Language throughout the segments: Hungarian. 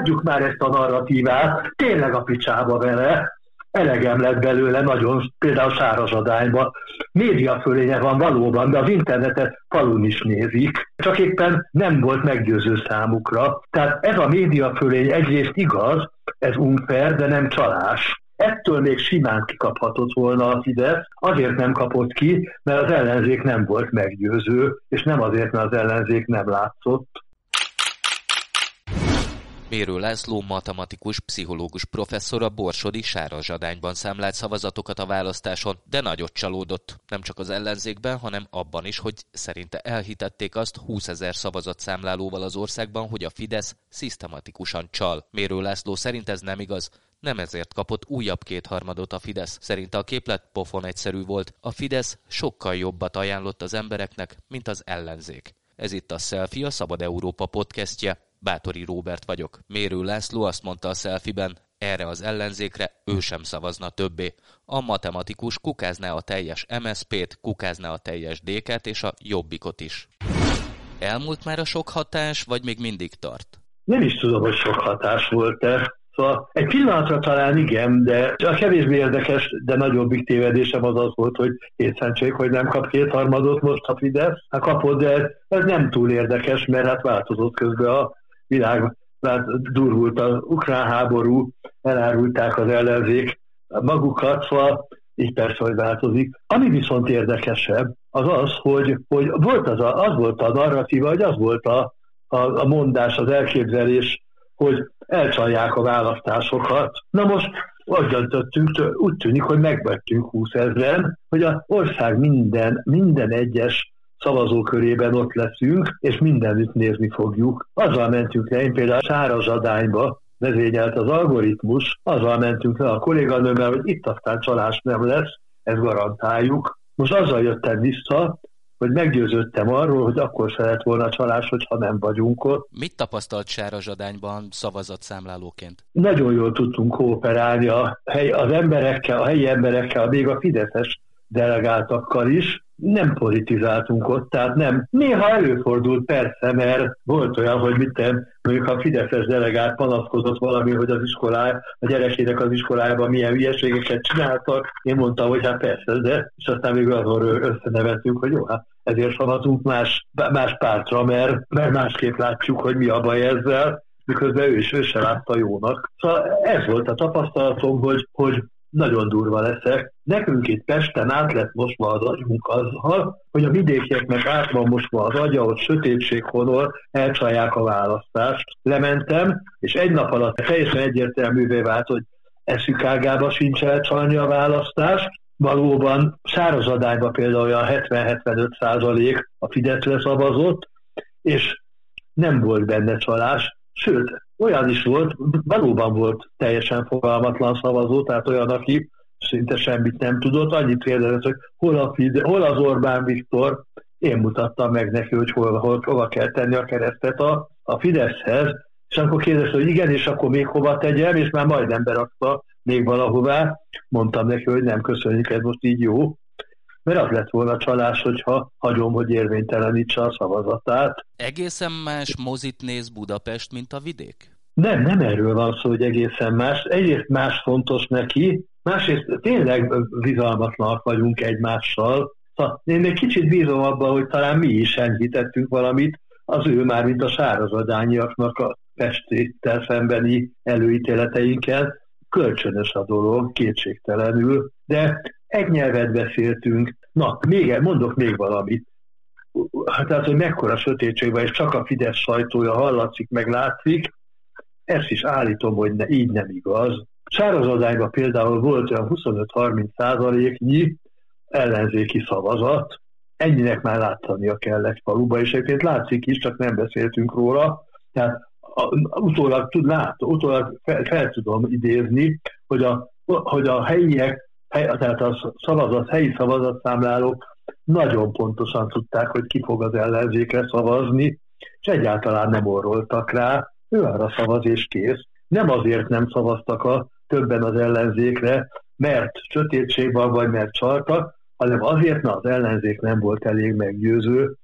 hagyjuk már ezt a narratívát, tényleg a picsába vele, elegem lett belőle nagyon, például sárazadányban. Média fölénye van valóban, de az internetet falun is nézik, csak éppen nem volt meggyőző számukra. Tehát ez a média fölény egyrészt igaz, ez unfair, de nem csalás. Ettől még simán kikaphatott volna a Fidesz, azért nem kapott ki, mert az ellenzék nem volt meggyőző, és nem azért, mert az ellenzék nem látszott. Mérő László matematikus, pszichológus professzor a Borsodi Sárazsadányban számlált szavazatokat a választáson, de nagyot csalódott. Nem csak az ellenzékben, hanem abban is, hogy szerinte elhitették azt 20 ezer szavazatszámlálóval az országban, hogy a Fidesz szisztematikusan csal. Mérő László szerint ez nem igaz, nem ezért kapott újabb kétharmadot a Fidesz. Szerinte a képlet pofon egyszerű volt. A Fidesz sokkal jobbat ajánlott az embereknek, mint az ellenzék. Ez itt a Selfie, a Szabad Európa podcastje. Bátori Róbert vagyok. Mérő László azt mondta a selfiben, erre az ellenzékre ő sem szavazna többé. A matematikus kukázná a teljes MSZP-t, kukázná a teljes DK-t és a Jobbikot is. Elmúlt már a sok hatás, vagy még mindig tart? Nem is tudom, hogy sok hatás volt-e. Szóval egy pillanatra talán igen, de a kevésbé érdekes, de nagyobb tévedésem az az volt, hogy kétszentség, hogy nem kap kétharmadot most a Fidesz. Hát kapott, de ez nem túl érdekes, mert hát változott közben a világ, hát durvult az ukrán háború, elárulták az ellenzék magukat, szóval így persze, hogy változik. Ami viszont érdekesebb, az az, hogy, hogy volt az, a, az volt a narratíva, hogy az volt a, a, a mondás, az elképzelés, hogy elcsalják a választásokat. Na most úgy döntöttünk, úgy tűnik, hogy megvettünk 20 ezeren, hogy az ország minden, minden egyes szavazókörében ott leszünk, és mindenütt nézni fogjuk. Azzal mentünk le, én például Sárazadányba, vezényelt az algoritmus, azzal mentünk le a kolléganőmmel, hogy itt aztán csalás nem lesz, ezt garantáljuk. Most azzal jöttem vissza, hogy meggyőződtem arról, hogy akkor se lett volna csalás, hogyha nem vagyunk ott. Mit tapasztalt Sárazsadányban szavazatszámlálóként? Nagyon jól tudtunk kooperálni a hely, az emberekkel, a helyi emberekkel, még a Fideszes delegáltakkal is, nem politizáltunk ott, tehát nem. Néha előfordult persze, mert volt olyan, hogy mit tem, mondjuk a Fideszes delegát panaszkodott valami, hogy az iskolá, a gyerekének az iskolájában milyen hülyeségeket csináltak. Én mondtam, hogy hát persze, de és aztán még azon összenevettünk, hogy jó, hát ezért szavazunk más, más pártra, mert, mert másképp látjuk, hogy mi a baj ezzel miközben ő is ő se látta jónak. Szóval ez volt a tapasztalatom, hogy, hogy nagyon durva leszek. Nekünk itt Pesten át lett mosva az agyunk azzal, hogy a vidékieknek át van mosva az agya, hogy sötétség honol, elcsalják a választást. Lementem, és egy nap alatt teljesen egyértelművé vált, hogy eszük ágába sincs elcsalni a választást. Valóban szárazadányban például olyan 70-75 százalék a Fideszre szavazott, és nem volt benne csalás, sőt, olyan is volt, valóban volt teljesen fogalmatlan szavazó, tehát olyan, aki szinte semmit nem tudott, annyit kérdezett, hogy hol, a Fide, hol az Orbán Viktor, én mutattam meg neki, hogy hol, hol, hova kell tenni a keresztet a, a Fideszhez, és akkor kérdezte, hogy igen, és akkor még hova tegyem, és már majdnem berakta még valahová. Mondtam neki, hogy nem köszönjük, ez most így jó mert az lett volna csalás, hogyha hagyom, hogy érvénytelenítse a szavazatát. Egészen más mozit néz Budapest, mint a vidék? Nem, nem erről van szó, hogy egészen más. Egyrészt más fontos neki, másrészt tényleg bizalmatlanak vagyunk egymással. Szóval én még kicsit bízom abban, hogy talán mi is enyhítettünk valamit, az ő már, mint a sárazadányiaknak a pestéttel szembeni előítéleteinkkel. Kölcsönös a dolog, kétségtelenül, de egy nyelvet beszéltünk. Na, még, mondok még valamit. Tehát, hogy mekkora sötétség van, és csak a Fidesz sajtója hallatszik, meg látszik, ezt is állítom, hogy ne, így nem igaz. Sárazadányban például volt olyan 25-30 százaléknyi ellenzéki szavazat, ennyinek már látszania kellett faluba, és egyébként látszik is, csak nem beszéltünk róla. Tehát utólag, tud, lát, utólag fel, fel tudom idézni, hogy a, hogy a helyiek tehát a szavazat, helyi szavazatszámlálók nagyon pontosan tudták, hogy ki fog az ellenzékre szavazni, és egyáltalán nem orroltak rá, ő arra szavaz és kész. Nem azért nem szavaztak a többen az ellenzékre, mert sötétség van, vagy mert csaltak, hanem azért, mert az ellenzék nem volt elég meggyőző.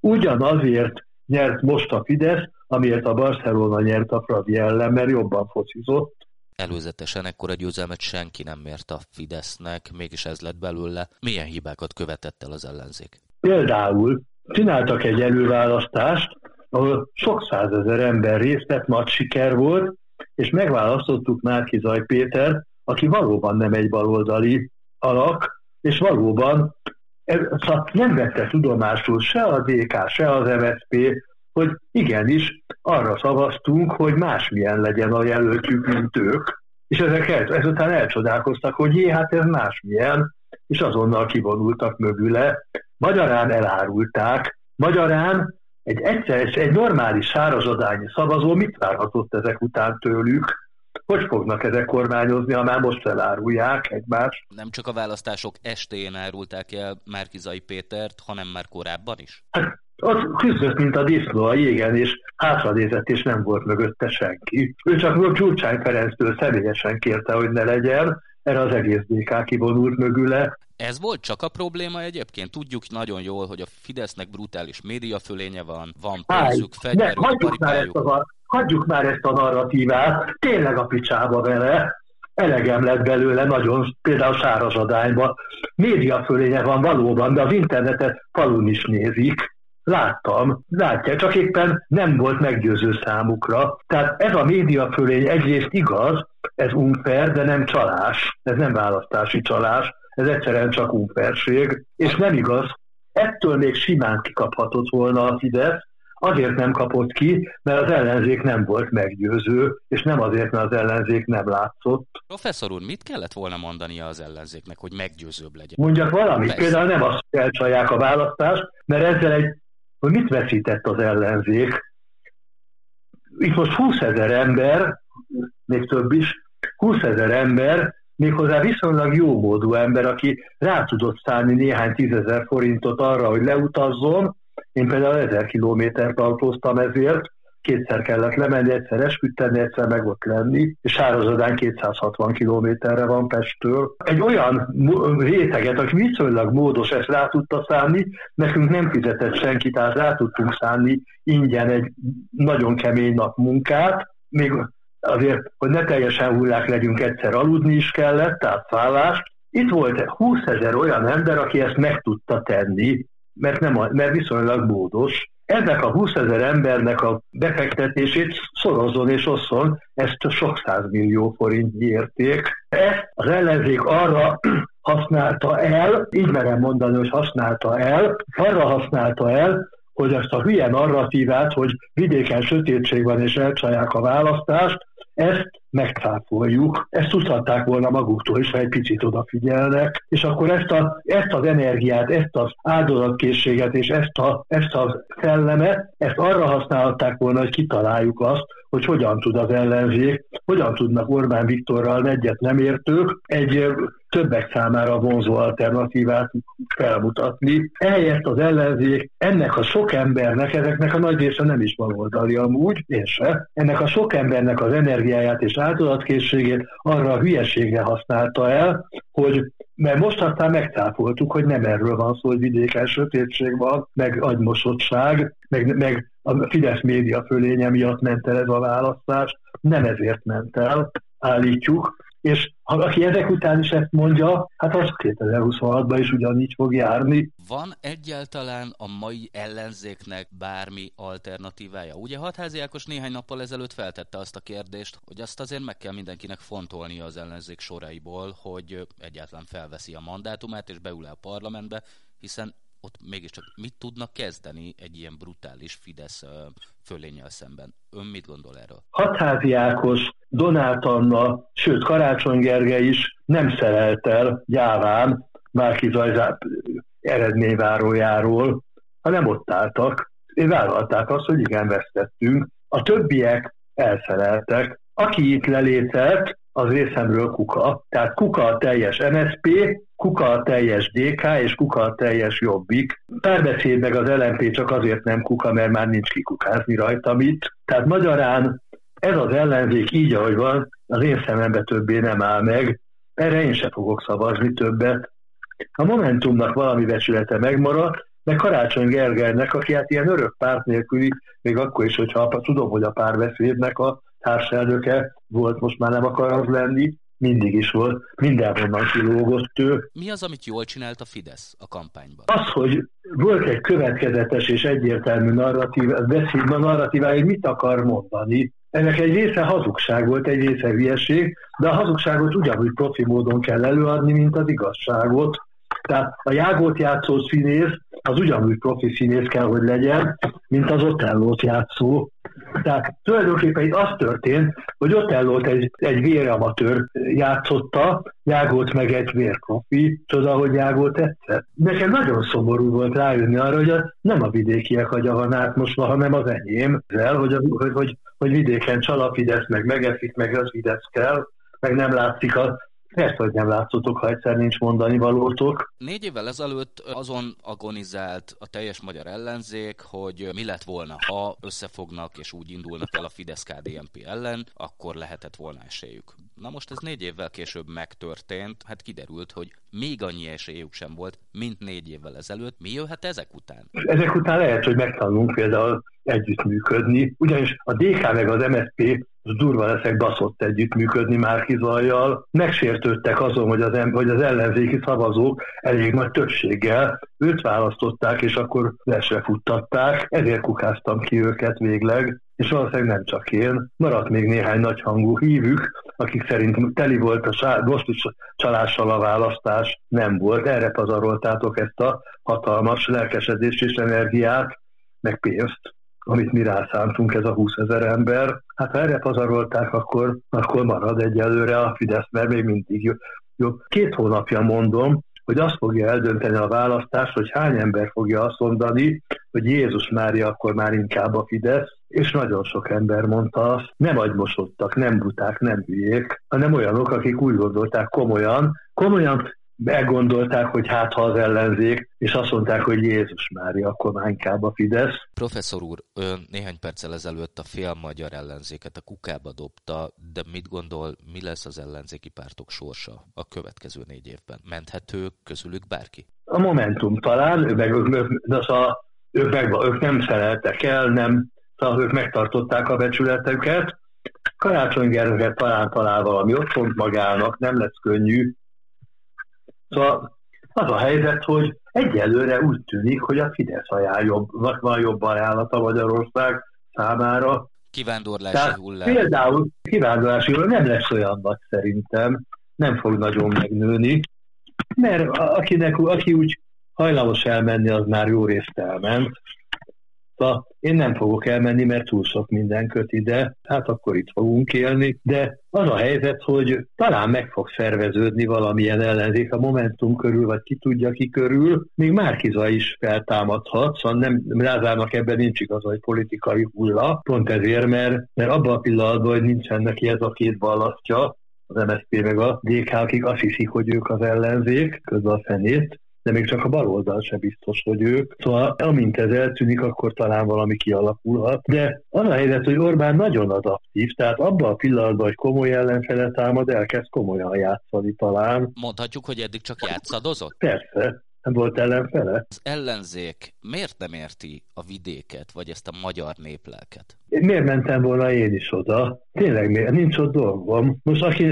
Ugyanazért nyert most a Fidesz, amiért a Barcelona nyert a Fradi ellen, mert jobban focizott. Előzetesen ekkora győzelmet senki nem mért a Fidesznek, mégis ez lett belőle. Milyen hibákat követett el az ellenzék? Például csináltak egy előválasztást, ahol sok százezer ember részt vett, nagy siker volt, és megválasztottuk Márki Zaj Péter, aki valóban nem egy baloldali alak, és valóban ez, szóval nem vette tudomásul se a DK, se az MSZP, hogy igenis arra szavaztunk, hogy másmilyen legyen a jelöltjük, mint ők, és ezek el, ezután elcsodálkoztak, hogy jé, hát ez másmilyen, és azonnal kivonultak mögüle. Magyarán elárulták, magyarán egy egyszer, egy normális sárazadányi szavazó mit várhatott ezek után tőlük? Hogy fognak ezek kormányozni, ha már most elárulják egymást? Nem csak a választások estén árulták el Márkizai Pétert, hanem már korábban is? Hát az küzdött, mint a disznó a jégen, és hátranézett, és nem volt mögötte senki. Ő csak Gyurcsány Ferenctől személyesen kérte, hogy ne legyen, erre az egész DK kivonult mögüle. Ez volt csak a probléma egyébként? Tudjuk nagyon jól, hogy a Fidesznek brutális médiafölénye van, van pénzük, fegyverük, hagyjuk már, ezt a, hagyjuk már ezt a narratívát, tényleg a picsába vele, elegem lett belőle nagyon, például sárazadányban. Médiafölénye van valóban, de az internetet falun is nézik. Láttam, látja, csak éppen nem volt meggyőző számukra. Tehát ez a médiafölény egyrészt igaz, ez unfair, de nem csalás, ez nem választási csalás, ez egyszerűen csak unfairség, és nem igaz, ettől még simán kikaphatott volna a Fidesz, azért nem kapott ki, mert az ellenzék nem volt meggyőző, és nem azért, mert az ellenzék nem látszott. Professzor úr, mit kellett volna mondania az ellenzéknek, hogy meggyőzőbb legyen? Mondjak valamit, Persze. például nem azt, hogy elcsalják a választást, mert ezzel egy, hogy mit veszített az ellenzék. Itt most 20 ezer ember, még több is, 20 ezer ember, méghozzá viszonylag jó módú ember, aki rá tudott szállni néhány tízezer forintot arra, hogy leutazzon. Én például ezer kilométert autóztam ezért, kétszer kellett lemenni, egyszer esküdteni, egyszer meg ott lenni, és Sárazadán 260 kilométerre van Pesttől. Egy olyan réteget, aki viszonylag módos, ezt rá tudta szállni, nekünk nem fizetett senki, tehát rá tudtunk szállni ingyen egy nagyon kemény nap munkát, még azért, hogy ne teljesen hullák legyünk, egyszer aludni is kellett, tehát szállást. Itt volt 20 ezer olyan ember, aki ezt meg tudta tenni, mert, nem mert viszonylag módos. Ennek a 20 ezer embernek a befektetését szorozzon és osszon, ezt sok millió forintnyi érték. Ezt az ellenzék arra használta el, így merem mondani, hogy használta el, arra használta el, hogy ezt a hülye narratívát, hogy vidéken sötétség van és elcsalják a választást, ezt megcáfoljuk. Ezt tudhatták volna maguktól is, ha egy picit odafigyelnek, és akkor ezt, a, ezt az energiát, ezt az áldozatkészséget és ezt a, ezt a szellemet, ezt arra használhatták volna, hogy kitaláljuk azt, hogy hogyan tud az ellenzék, hogyan tudnak Orbán Viktorral egyet nem értők egy többek számára vonzó alternatívát felmutatni. Ehelyett az ellenzék ennek a sok embernek, ezeknek a nagy része nem is baloldali amúgy, én se, ennek a sok embernek az energiáját és áldozatkészségét arra a hülyeségre használta el, hogy mert most aztán megcáfoltuk, hogy nem erről van szó, hogy vidéken sötétség van, meg agymosottság, meg, meg a Fidesz média fölénye miatt ment el ez a választás, nem ezért ment el, állítjuk, és ha aki ezek után is ezt mondja, hát az 2026-ban is ugyanígy fog járni. Van egyáltalán a mai ellenzéknek bármi alternatívája? Ugye Hatházi Ákos néhány nappal ezelőtt feltette azt a kérdést, hogy azt azért meg kell mindenkinek fontolnia az ellenzék soraiból, hogy egyáltalán felveszi a mandátumát és beül a parlamentbe, hiszen ott mégiscsak mit tudnak kezdeni egy ilyen brutális Fidesz fölényel szemben? Ön mit gondol erről? Hatházi Ákos, Donát Anna, sőt Karácsony Gergely is nem szerelt el gyáván Márki Zajzát eredményvárójáról, hanem ott álltak, és vállalták azt, hogy igen, vesztettünk. A többiek elszereltek. Aki itt lelételt, az részemről kuka. Tehát kuka a teljes MSP, kuka a teljes DK és kuka a teljes Jobbik. Párbeszéd meg az LMP csak azért nem kuka, mert már nincs kikukázni rajta mit. Tehát magyarán ez az ellenzék így, ahogy van, az én szemembe többé nem áll meg. Erre én se fogok szavazni többet. A Momentumnak valami becsülete megmaradt, meg Karácsony Gergelynek, aki hát ilyen örök párt nélküli, még akkor is, hogyha tudom, hogy a párbeszédnek a társelnöke volt, most már nem akar az lenni, mindig is volt, mindenhonnan kilógott ő. Mi az, amit jól csinált a Fidesz a kampányban? Az, hogy volt egy következetes és egyértelmű narratív, beszéd a narratívája, hogy mit akar mondani. Ennek egy része hazugság volt, egy része hülyeség, de a hazugságot ugyanúgy profi módon kell előadni, mint az igazságot. Tehát a jágót játszó színész az ugyanúgy profi színész kell, hogy legyen, mint az Otellót játszó. Tehát tulajdonképpen itt az történt, hogy Otellót egy, egy véramatőr játszotta, Jágót meg egy vérprofi, csoda, hogy Jágó tetszett. Nekem nagyon szomorú volt rájönni arra, hogy a, nem a vidékiek agya van átmosva, hanem az enyém, hogy, hogy, hogy, hogy vidéken csal a meg megeszik, meg az Fidesz kell, meg nem látszik a Persze, hogy nem látszotok, ha egyszer nincs mondani valótok. Négy évvel ezelőtt azon agonizált a teljes magyar ellenzék, hogy mi lett volna, ha összefognak és úgy indulnak el a Fidesz-KDNP ellen, akkor lehetett volna esélyük. Na most ez négy évvel később megtörtént, hát kiderült, hogy még annyi esélyük sem volt, mint négy évvel ezelőtt. Mi jöhet ezek után? Ezek után lehet, hogy megtanulunk például együttműködni, ugyanis a DK meg az MSZP durva leszek baszott együttműködni Márkizajjal. Megsértődtek azon, hogy az, hogy az ellenzéki szavazók elég nagy többséggel őt választották, és akkor lesre futtatták. Ezért kukáztam ki őket végleg, és valószínűleg nem csak én. Maradt még néhány nagyhangú hívük, akik szerint teli volt a sá- most is csalással a választás, nem volt. Erre pazaroltátok ezt a hatalmas lelkesedést és energiát, meg pénzt amit mi rászántunk, ez a 20 ezer ember. Hát ha erre pazarolták, akkor, akkor marad egyelőre a Fidesz, mert még mindig jó. jó. Két hónapja mondom, hogy azt fogja eldönteni a választás, hogy hány ember fogja azt mondani, hogy Jézus Mária akkor már inkább a Fidesz, és nagyon sok ember mondta azt, nem agymosodtak, nem buták, nem hülyék, hanem olyanok, akik úgy gondolták komolyan, komolyan meggondolták, hogy hát ha az ellenzék, és azt mondták, hogy Jézus Mária, akkor már inkább a Fidesz. Professzor úr, ön néhány perccel ezelőtt a fél magyar ellenzéket a kukába dobta, de mit gondol, mi lesz az ellenzéki pártok sorsa a következő négy évben? Menthető közülük bárki? A Momentum talán, ők, meg, ők, az a, ők, meg, ők nem szereltek el, nem, szóval ők megtartották a becsületeket. Karácsony Gergely talán talál valami otthont magának, nem lesz könnyű, Szóval az a helyzet, hogy egyelőre úgy tűnik, hogy a Fidesz ajánl jobb, van jobb ajánlata Magyarország számára. Kivándorlási Tehát hullám. Például kivándorlási hullám nem lesz olyan nagy szerintem, nem fog nagyon megnőni, mert akinek, aki úgy hajlamos elmenni, az már jó részt elment. Szóval én nem fogok elmenni, mert túl sok minden köt ide, hát akkor itt fogunk élni, de az a helyzet, hogy talán meg fog szerveződni valamilyen ellenzék a Momentum körül, vagy ki tudja ki körül, még Márkiza is feltámadhat, szóval nem, Lázárnak ebben nincs igaz, hogy politikai hulla, pont ezért, mert, mert abban a pillanatban, hogy nincsen neki ez a két ballasztja, az MSZP meg a DK, akik azt hiszik, hogy ők az ellenzék, közben a fenét, de még csak a baloldal sem biztos, hogy ők. Szóval amint ez eltűnik, akkor talán valami kialakulhat. De az a helyzet, hogy Orbán nagyon adaptív, tehát abban a pillanatban, hogy komoly ellenfele támad, elkezd komolyan játszani talán. Mondhatjuk, hogy eddig csak játszadozott? Persze, nem volt ellenfele. Az ellenzék miért nem érti a vidéket, vagy ezt a magyar néplelket? Én miért mentem volna én is oda? Tényleg miért? Nincs ott dolgom. Most aki,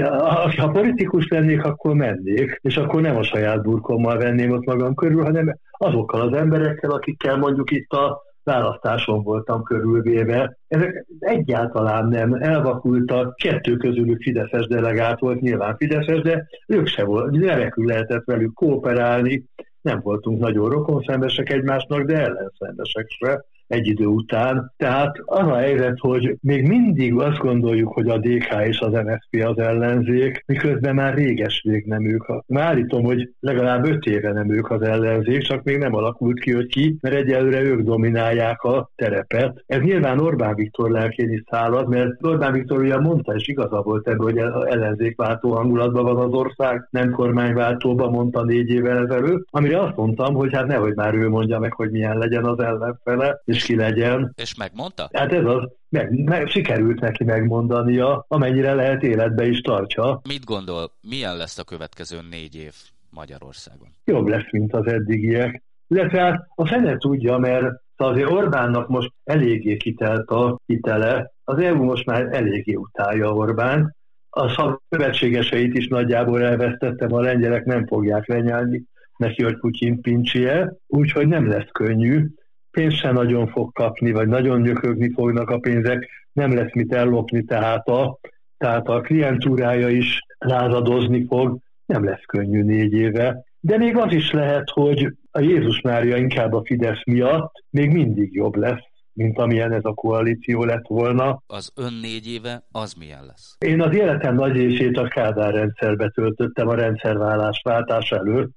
ha politikus lennék, akkor mennék, és akkor nem a saját burkommal venném ott magam körül, hanem azokkal az emberekkel, akikkel mondjuk itt a választáson voltam körülvéve. Ezek egyáltalán nem elvakultak, kettő közülük Fideszes delegát volt, nyilván Fideszes, de ők se volt, remekül lehetett velük kooperálni, nem voltunk nagyon rokonszembesek egymásnak, de ellenszembesek se egy idő után. Tehát az a helyzet, hogy még mindig azt gondoljuk, hogy a DK és az MSZP az ellenzék, miközben már réges vég nem ők. Már állítom, hogy legalább öt éve nem ők az ellenzék, csak még nem alakult ki, hogy ki, mert egyelőre ők dominálják a terepet. Ez nyilván Orbán Viktor lelkén is szálad, mert Orbán Viktor ugye mondta, és igaza volt ebben, hogy ellenzékváltó hangulatban van az ország, nem kormányváltóban mondta négy évvel ezelőtt, amire azt mondtam, hogy hát nehogy már ő mondja meg, hogy milyen legyen az ellenfele, és ki legyen. És megmondta? Hát ez az, meg, meg, sikerült neki megmondania, amennyire lehet életbe is tartsa. Mit gondol, milyen lesz a következő négy év Magyarországon? Jobb lesz, mint az eddigiek. Illetve hát a fene tudja, mert azért Orbánnak most eléggé kitelt a hitele, az EU most már eléggé utálja Orbán, a szövetségeseit is nagyjából elvesztettem, a lengyelek nem fogják lenyelni neki, hogy Putyin pincsie, úgyhogy nem lesz könnyű. Pénzt sem nagyon fog kapni, vagy nagyon nyökögni fognak a pénzek, nem lesz mit ellopni, tehát a, tehát a klientúrája is lázadozni fog, nem lesz könnyű négy éve. De még az is lehet, hogy a Jézus Mária inkább a Fidesz miatt még mindig jobb lesz, mint amilyen ez a koalíció lett volna. Az ön négy éve az milyen lesz? Én az életem nagy részét a Kádár rendszerbe töltöttem a rendszervállás váltás előtt.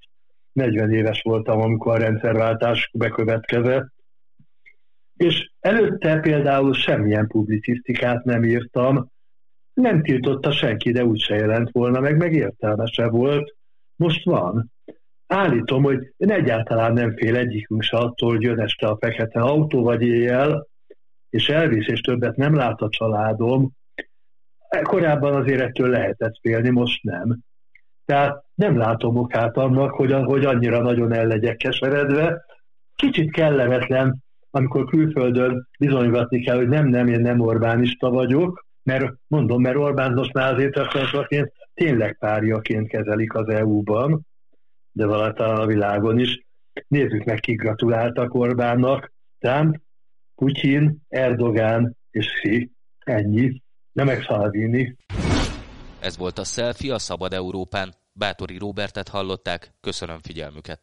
40 éves voltam, amikor a rendszerváltás bekövetkezett. És előtte például semmilyen publicisztikát nem írtam, nem tiltotta senki, de úgyse jelent volna meg, meg értelmese volt. Most van. Állítom, hogy én egyáltalán nem fél egyikünk se attól, hogy jön este a fekete autó vagy éjjel, és elvisz, és többet nem lát a családom. Korábban azért ettől lehetett félni, most nem. Tehát nem látom okát annak, hogy, hogy annyira nagyon el legyek keseredve. Kicsit kellemetlen, amikor külföldön bizonygatni kell, hogy nem, nem, én nem Orbánista vagyok, mert mondom, mert Orbán most már azért tényleg párjaként kezelik az EU-ban, de valószínűleg a világon is. Nézzük meg, kik gratuláltak Orbánnak. Trump, Putyin, Erdogán és Xi. Ennyi. Nem meg Salvini. Ez volt a Selfie a Szabad Európán. Bátori Robertet hallották. Köszönöm figyelmüket.